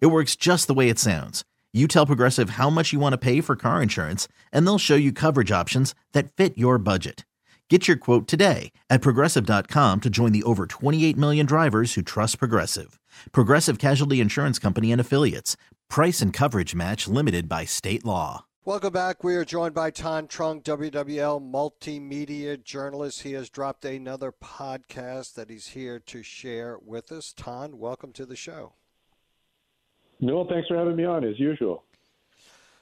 It works just the way it sounds. You tell Progressive how much you want to pay for car insurance, and they'll show you coverage options that fit your budget. Get your quote today at progressive.com to join the over 28 million drivers who trust Progressive. Progressive Casualty Insurance Company and Affiliates. Price and coverage match limited by state law. Welcome back. We are joined by Thanh Truong, WWL multimedia journalist. He has dropped another podcast that he's here to share with us. Thanh, welcome to the show. No, thanks for having me on as usual.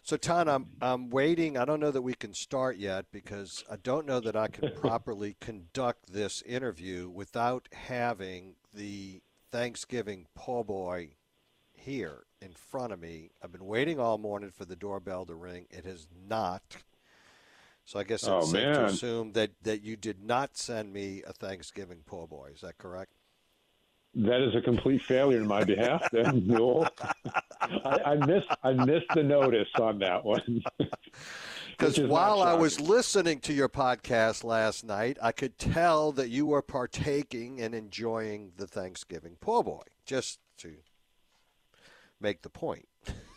So, Thanh, I'm, I'm waiting. I don't know that we can start yet because I don't know that I can properly conduct this interview without having the Thanksgiving po' boy here in front of me. I've been waiting all morning for the doorbell to ring. It has not. So I guess it's oh, safe man. to assume that, that you did not send me a Thanksgiving po' boy. Is that correct? That is a complete failure on my behalf. Then, Newell. I, I missed I missed the notice on that one. Because while I was listening to your podcast last night, I could tell that you were partaking and enjoying the Thanksgiving poor boy. Just to make the point.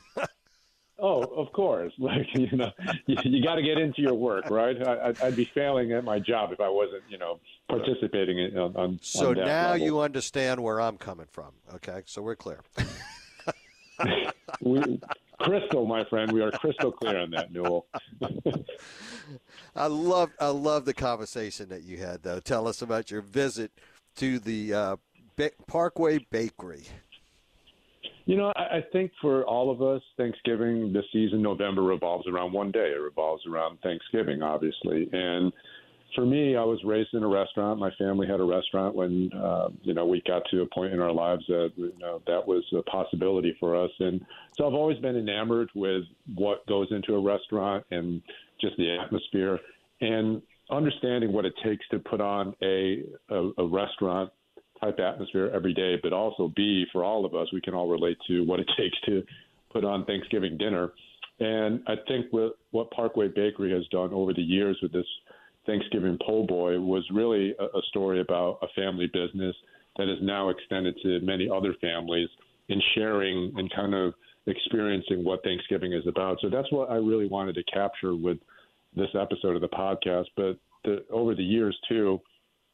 oh, of course. Like you know, you, you got to get into your work, right? I, I'd be failing at my job if I wasn't, you know, participating in, on. on So on now level. you understand where I'm coming from. Okay, so we're clear. we, crystal, my friend, we are crystal clear on that, Newell. I love I love the conversation that you had though. Tell us about your visit to the uh, Parkway Bakery. You know, I, I think for all of us, Thanksgiving this season, November revolves around one day. It revolves around Thanksgiving, obviously. And for me, I was raised in a restaurant. My family had a restaurant when uh, you know we got to a point in our lives that you know that was a possibility for us. And so I've always been enamored with what goes into a restaurant and just the atmosphere and understanding what it takes to put on a a, a restaurant type atmosphere every day, but also B, for all of us, we can all relate to what it takes to put on Thanksgiving dinner. And I think what, what Parkway Bakery has done over the years with this Thanksgiving po' boy was really a, a story about a family business that is now extended to many other families in sharing and kind of experiencing what Thanksgiving is about. So that's what I really wanted to capture with this episode of the podcast. But the, over the years, too,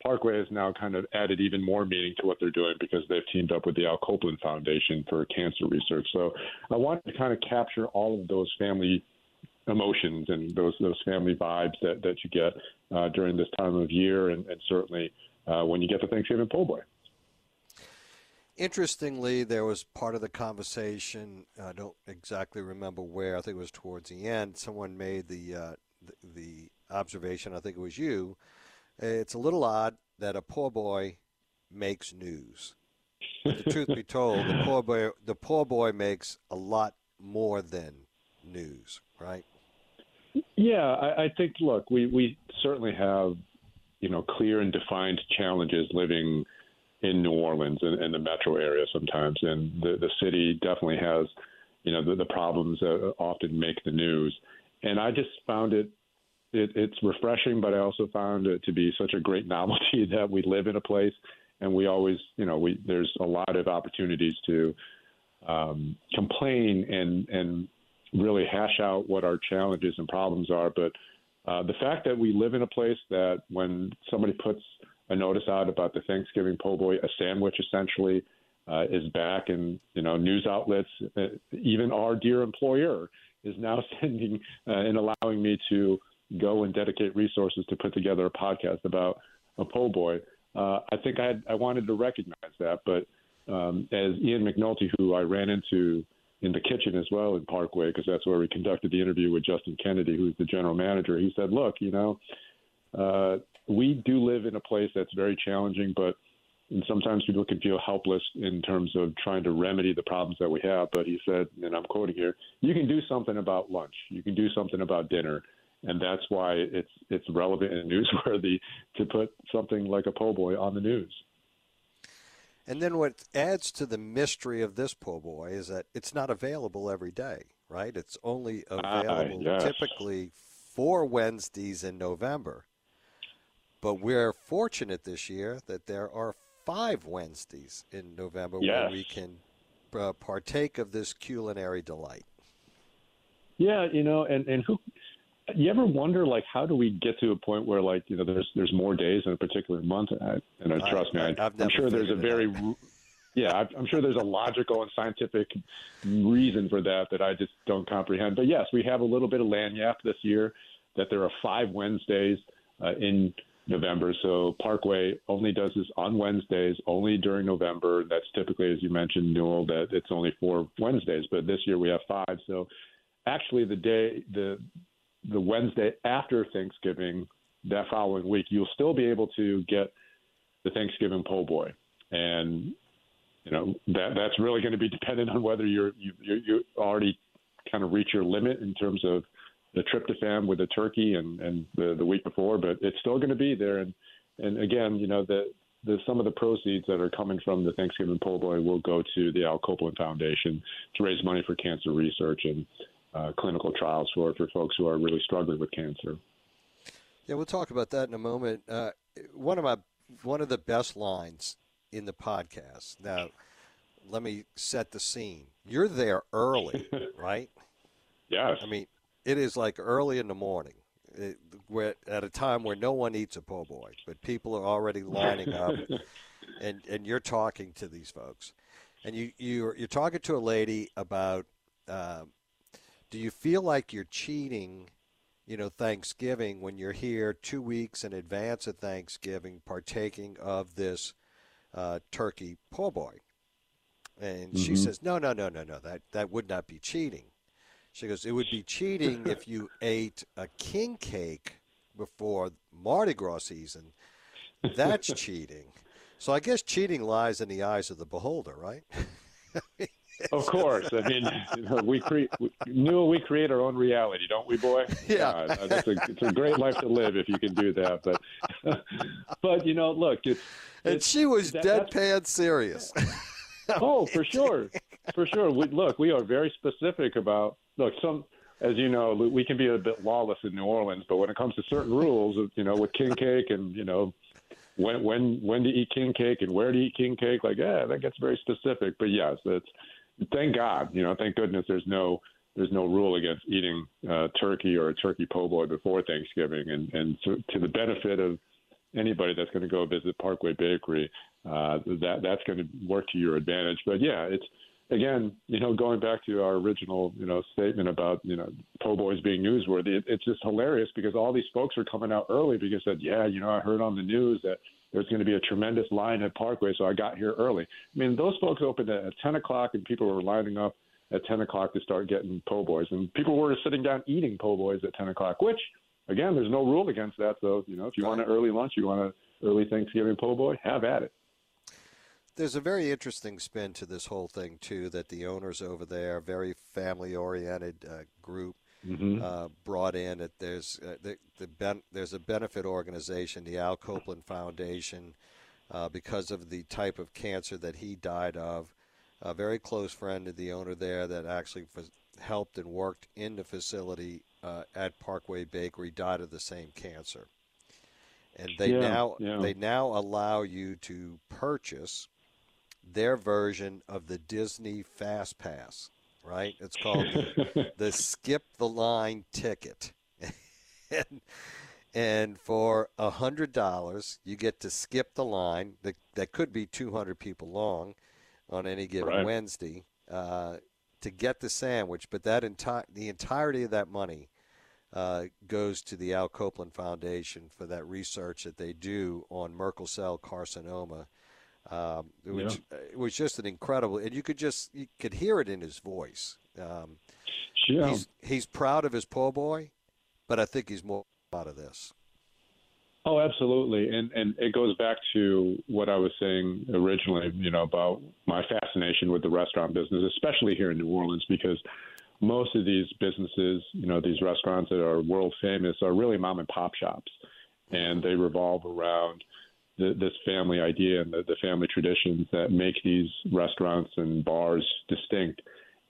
Parkway has now kind of added even more meaning to what they're doing because they've teamed up with the Al Copeland Foundation for cancer research. So I wanted to kind of capture all of those family emotions and those those family vibes that that you get uh, during this time of year, and, and certainly uh, when you get the Thanksgiving po' boy. Interestingly, there was part of the conversation. I don't exactly remember where. I think it was towards the end. Someone made the uh, the, the observation. I think it was you. It's a little odd that a poor boy makes news. But the truth be told, the poor boy the poor boy makes a lot more than news, right? Yeah, I, I think. Look, we we certainly have you know clear and defined challenges living in New Orleans and, and the metro area sometimes, and the the city definitely has you know the, the problems that often make the news. And I just found it, it it's refreshing, but I also found it to be such a great novelty that we live in a place and we always you know we there's a lot of opportunities to um, complain and and really hash out what our challenges and problems are. But uh, the fact that we live in a place that when somebody puts a notice out about the Thanksgiving po' boy, a sandwich essentially uh, is back, and you know news outlets, uh, even our dear employer, is now sending uh, and allowing me to go and dedicate resources to put together a podcast about a po' boy. Uh, I think I had, I wanted to recognize that, but um, as Ian McNulty, who I ran into in the kitchen as well in Parkway, because that's where we conducted the interview with Justin Kennedy, who's the general manager. He said, "Look, you know, uh, we do live in a place that's very challenging, but and sometimes people can feel helpless in terms of trying to remedy the problems that we have. But he said, and I'm quoting here, you can do something about lunch, you can do something about dinner, and that's why it's it's relevant and newsworthy to put something like a po' boy on the news. And then what adds to the mystery of this po' boy is that it's not available every day, right? It's only Ah, available yes. typically four Wednesdays in November. But we're fortunate this year that there are five Wednesdays in November where we can uh, partake of this culinary delight. Yeah, you know, and and who you ever wonder like how do we get to a point where like you know there's there's more days in a particular month? I, and I- trust me I- I, I've I'm sure there's a very yeah I- I'm sure there's a logical and scientific reason for that that I just don't comprehend. But yes we have a little bit of lagniappe this year that there are five Wednesdays uh, in November. So Parkway only does this on Wednesdays only during November. That's typically as you mentioned Newell that it's only four Wednesdays but this year we have five. So actually the day the the Wednesday after Thanksgiving that following week, you'll still be able to get the Thanksgiving po' boy, and you know that that's really going to be dependent on whether you're you you, already kind of reach your limit in terms of the tryptophan with the turkey and and the the week before, but it's still going to be there. And and again, you know the the, some of the proceeds that are coming from the Thanksgiving po' boy will go to the Al Copeland Foundation to raise money for cancer research and uh, clinical trials for for folks who are really struggling with cancer. Yeah, we'll talk about that in a moment. Uh, one of my one of the best lines in the podcast. Now, let me set the scene. You're there early, right? Yes. I mean, it is like early in the morning, it, where, at a time where no one eats a po' boy, but people are already lining up, and and you're talking to these folks, and you you're you're talking to a lady about. Uh, do you feel like you're cheating? You know, Thanksgiving when you're here two weeks in advance of Thanksgiving, partaking of this uh, turkey po' boy, and she Mhm. says, "No, no, no, no, no. That that would not be cheating." She goes, "It would be cheating if you ate a king cake before Mardi Gras season. That's cheating." So I guess cheating lies in the eyes of the beholder, right? Of course. I mean, we create, we, Newell, we create our own reality, don't we, boy? Yeah. That's a, it's a great life to live if you can do that. But, but you know, look, it's, And it's she was that- deadpan serious. oh, for sure, for sure. We, look, we are very specific about. Look, some, as you know, we can be a bit lawless in New Orleans, but when it comes to certain rules, you know, with king cake and you know, when when when to eat king cake and where to eat king cake, like yeah, that gets very specific. But yes, it's thank God, you know, thank goodness there's no there's no rule against eating uh, turkey or a turkey po' boy before Thanksgiving, and and to, to the benefit of anybody that's going to go visit Parkway Bakery, uh, that that's going to work to your advantage. But yeah, it's again, you know, going back to our original, you know, statement about you know po' boys being newsworthy. It, it's just hilarious because all these folks are coming out early because they said, yeah, you know, I heard on the news that there's going to be a tremendous line at Parkway, so I got here early. I mean, those folks opened at 10 o'clock, and people were lining up at 10 o'clock to start getting po' boys, and people were sitting down eating po' boys at 10 o'clock, which again, there's no rule against that. So, you know, if you want an early lunch, you want an early Thanksgiving po' boy, have at it. There's a very interesting spin to this whole thing too. That the owners over there, very family-oriented uh, group, Mm-hmm. uh, brought in. That there's uh, the, the ben- there's a benefit organization, the Al Copeland Foundation, uh, because of the type of cancer that he died of. A very close friend of the owner there that actually f- helped and worked in the facility uh, at Parkway Bakery died of the same cancer. And they Yeah, now yeah. they now allow you to purchase their version of the Disney Fast Pass, right? It's called the, the Skip the Line ticket. and, and for a hundred dollars, you get to skip the line. That that could be two hundred people long on any given Right. Wednesday uh, to get the sandwich. But that entire the entirety of that money uh, goes to the Al Copeland Foundation for that research that they do on Merkel cell carcinoma. Um, which it was just an incredible, and you could just you could hear it in his voice. Um, Yeah. He's he's proud of his po' boy, but I think he's more proud of this. Oh, absolutely, and and it goes back to what I was saying originally, you know, about my fascination with the restaurant business, especially here in New Orleans, because most of these businesses, you know, these restaurants that are world famous are really mom and pop shops, and they revolve around the, this family idea and the, the family traditions that make these restaurants and bars distinct.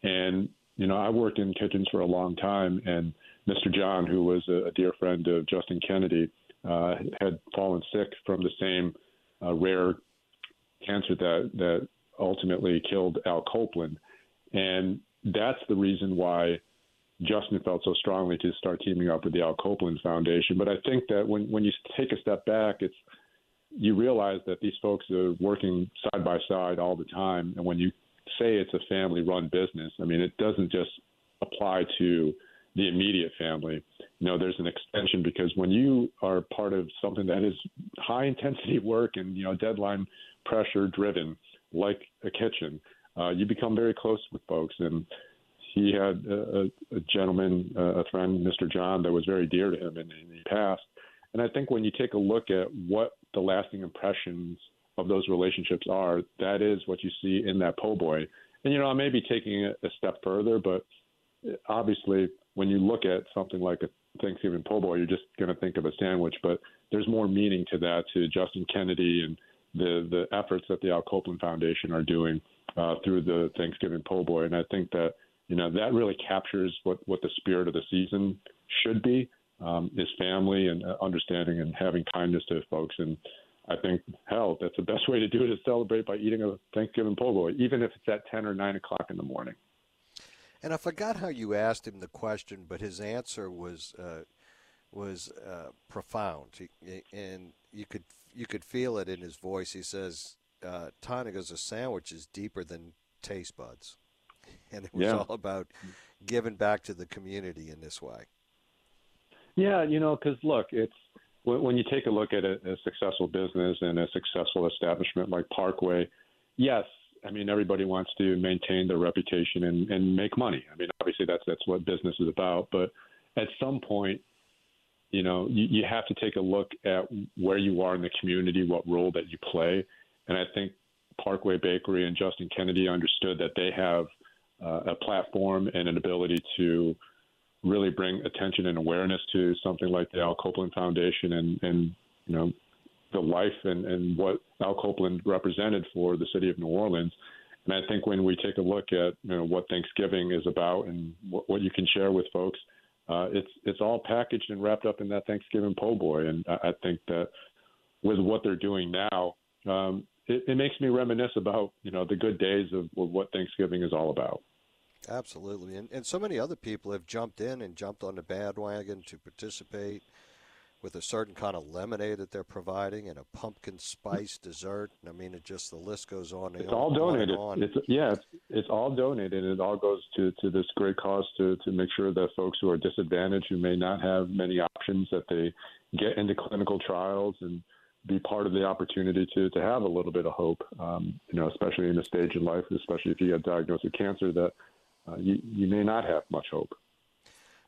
And you know, I worked in kitchens for a long time, and Mr. John, who was a, dear friend of Justin Kennedy, uh, had fallen sick from the same uh, rare cancer that that ultimately killed Al Copeland, and that's the reason why Justin felt so strongly to start teaming up with the Al Copeland Foundation. But I think that when when you take a step back, it's you realize that these folks are working side by side all the time, and when you say it's a family-run business, I mean it doesn't just apply to the immediate family. You know, there's an extension because when you are part of something that is high intensity work and you know deadline pressure driven, like a kitchen, uh, you become very close with folks. And he had a, a gentleman, a friend, Mr. John, that was very dear to him, and, and he passed. And I think when you take a look at what the lasting impressions of those relationships are, that is what you see in that po' boy. And you know, I may be taking it a step further, but obviously, when you look at something like a Thanksgiving po' boy, you're just going to think of a sandwich. But there's more meaning to that to Justin Kennedy and the the efforts that the Al Copeland Foundation are doing uh, through the Thanksgiving po' boy. And I think that you know that really captures what what the spirit of the season should be um, is family and uh, understanding and having kindness to folks. And I think hell, that's the best way to do it is celebrate by eating a Thanksgiving po' boy, even if it's at ten or nine o'clock in the morning. And I forgot how you asked him the question, but his answer was uh, was uh, profound, he, and you could you could feel it in his voice. He says, uh, "Tonic a sandwich is deeper than taste buds," and it was yeah. all about giving back to the community in this way. Yeah, you know, because look, it's when you take a look at a, a successful business and a successful establishment like Parkway. Yes, I mean, everybody wants to maintain their reputation and, and make money. I mean, obviously that's that's what business is about. But at some point, you know, you, you have to take a look at where you are in the community, what role that you play. And I think Parkway Bakery and Justin Kennedy understood that they have uh, a platform and an ability to really bring attention and awareness to something like the Al Copeland Foundation and, and you know, the life and, and what Al Copeland represented for the city of New Orleans. And I think when we take a look at you know, what Thanksgiving is about and what, what you can share with folks, uh, it's it's all packaged and wrapped up in that Thanksgiving po' boy. And I, I think that with what they're doing now, um, it, it makes me reminisce about you know the good days of, of what Thanksgiving is all about. Absolutely, and and so many other people have jumped in and jumped on the bandwagon to participate with a certain kind of lemonade that they're providing and a pumpkin spice dessert. I mean, it just the list goes on. It's all donated. On. It's yeah, it's, it's all donated. It all goes to to this great cause to to make sure that folks who are disadvantaged, who may not have many options, that they get into clinical trials and be part of the opportunity to to have a little bit of hope. Um, you know, especially in a stage in life, especially if you get diagnosed with cancer, that uh, you you may not have much hope.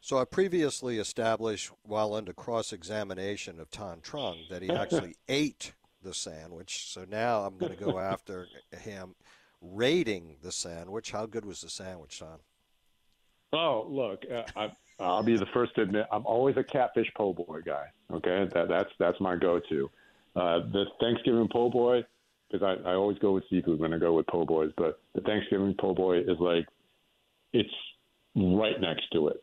So I previously established, while under cross-examination of Thanh Truong, that he actually ate the sandwich. So now I'm going to go after him rating the sandwich. How good was the sandwich, Thanh? Oh, look, uh, I, will be the first to admit I'm always a catfish po' boy guy. Okay, that, that's that's my go-to. Uh, the Thanksgiving po' boy, because I, I always go with seafood when I go with po' boys, but the Thanksgiving po' boy is like it's right next to it.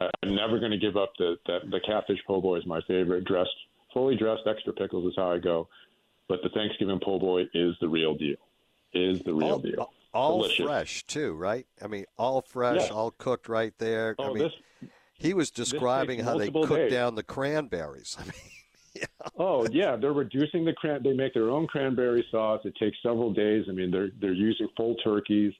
I'm never going to give up the, the the catfish po' boy is my favorite. Dressed fully dressed, extra pickles is how I go. But the Thanksgiving po' boy is the real deal. Is the real all, deal. All Delicious. fresh too, right? I mean, all fresh, all cooked right there. Oh, I mean, this, he was describing how they cook days. down the cranberries. I mean, yeah. Oh yeah, they're reducing the cran. They make their own cranberry sauce. It takes several days. I mean, they're they're using full turkeys.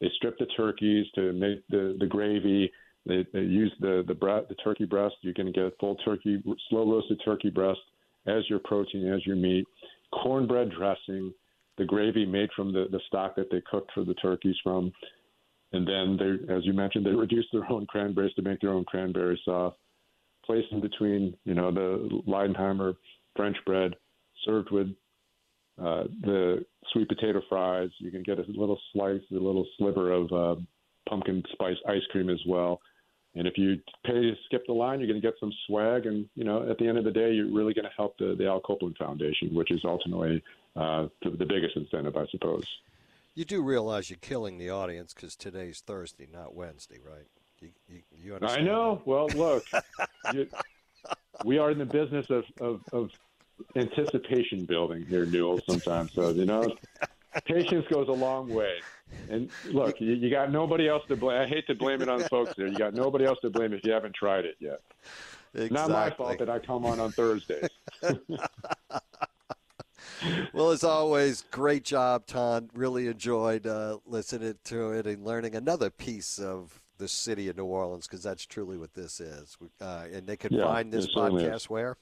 They strip the turkeys to make the the gravy. They, they use the the, bre- the turkey breast. Going to get full turkey, slow roasted turkey breast as your protein, as your meat. Cornbread dressing, the gravy made from the, the stock that they cooked for the turkeys from, and then they, as you mentioned, they reduce their own cranberries to make their own cranberry sauce. Placed in between, you know, the Leidenheimer French bread served with uh, the sweet potato fries. You can get a little slice, a little sliver of uh, pumpkin spice ice cream as well. And if you pay to skip the line, you're going to get some swag. And, you know, at the end of the day, you're really going to help the, the Al Copeland Foundation, which is ultimately uh, the, the biggest incentive, I suppose. You do realize you're killing the audience because today's Thursday, not Wednesday, right? You, you, you understand? I know. That? Well, look, you, we are in the business of, of, of anticipation building here, Newell, sometimes. So, you know, patience goes a long way. And look, you, you, got nobody else to blame. I hate to blame it on folks there. You got nobody else to blame if you haven't tried it yet. Exactly. Not my fault that I come on on Thursdays. well, as always, great job, Thanh. Really enjoyed uh, listening to it and learning another piece of the city of New Orleans because that's truly what this is. Uh, and they can yeah, find this podcast where?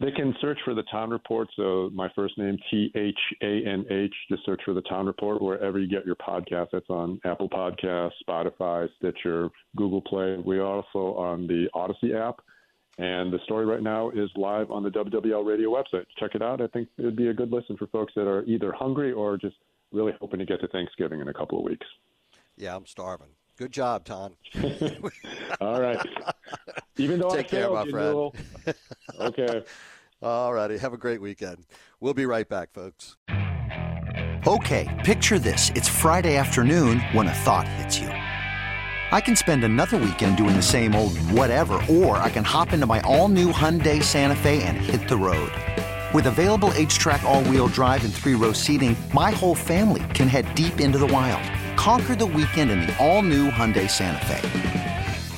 They can search for the Thanh Report. So my first name T H A N H. Just search for the Thanh Report wherever you get your podcast. That's on Apple Podcasts, Spotify, Stitcher, Google Play. We are also on the Audacy app. And the story right now is live on the WWL radio website. Check it out. I think it would be a good listen for folks that are either hungry or just really hoping to get to Thanksgiving in a couple of weeks. Yeah, I'm starving. Good job, Thanh. All right. Even though Take I care, my you, friend. okay. All righty. Have a great weekend. We'll be right back, folks. Okay, picture this. It's Friday afternoon when a thought hits you. I can spend another weekend doing the same old whatever, or I can hop into my all new Hyundai Santa Fe and hit the road. With available HTRAC, all wheel drive, and three row seating, my whole family can head deep into the wild. Conquer the weekend in the all new Hyundai Santa Fe.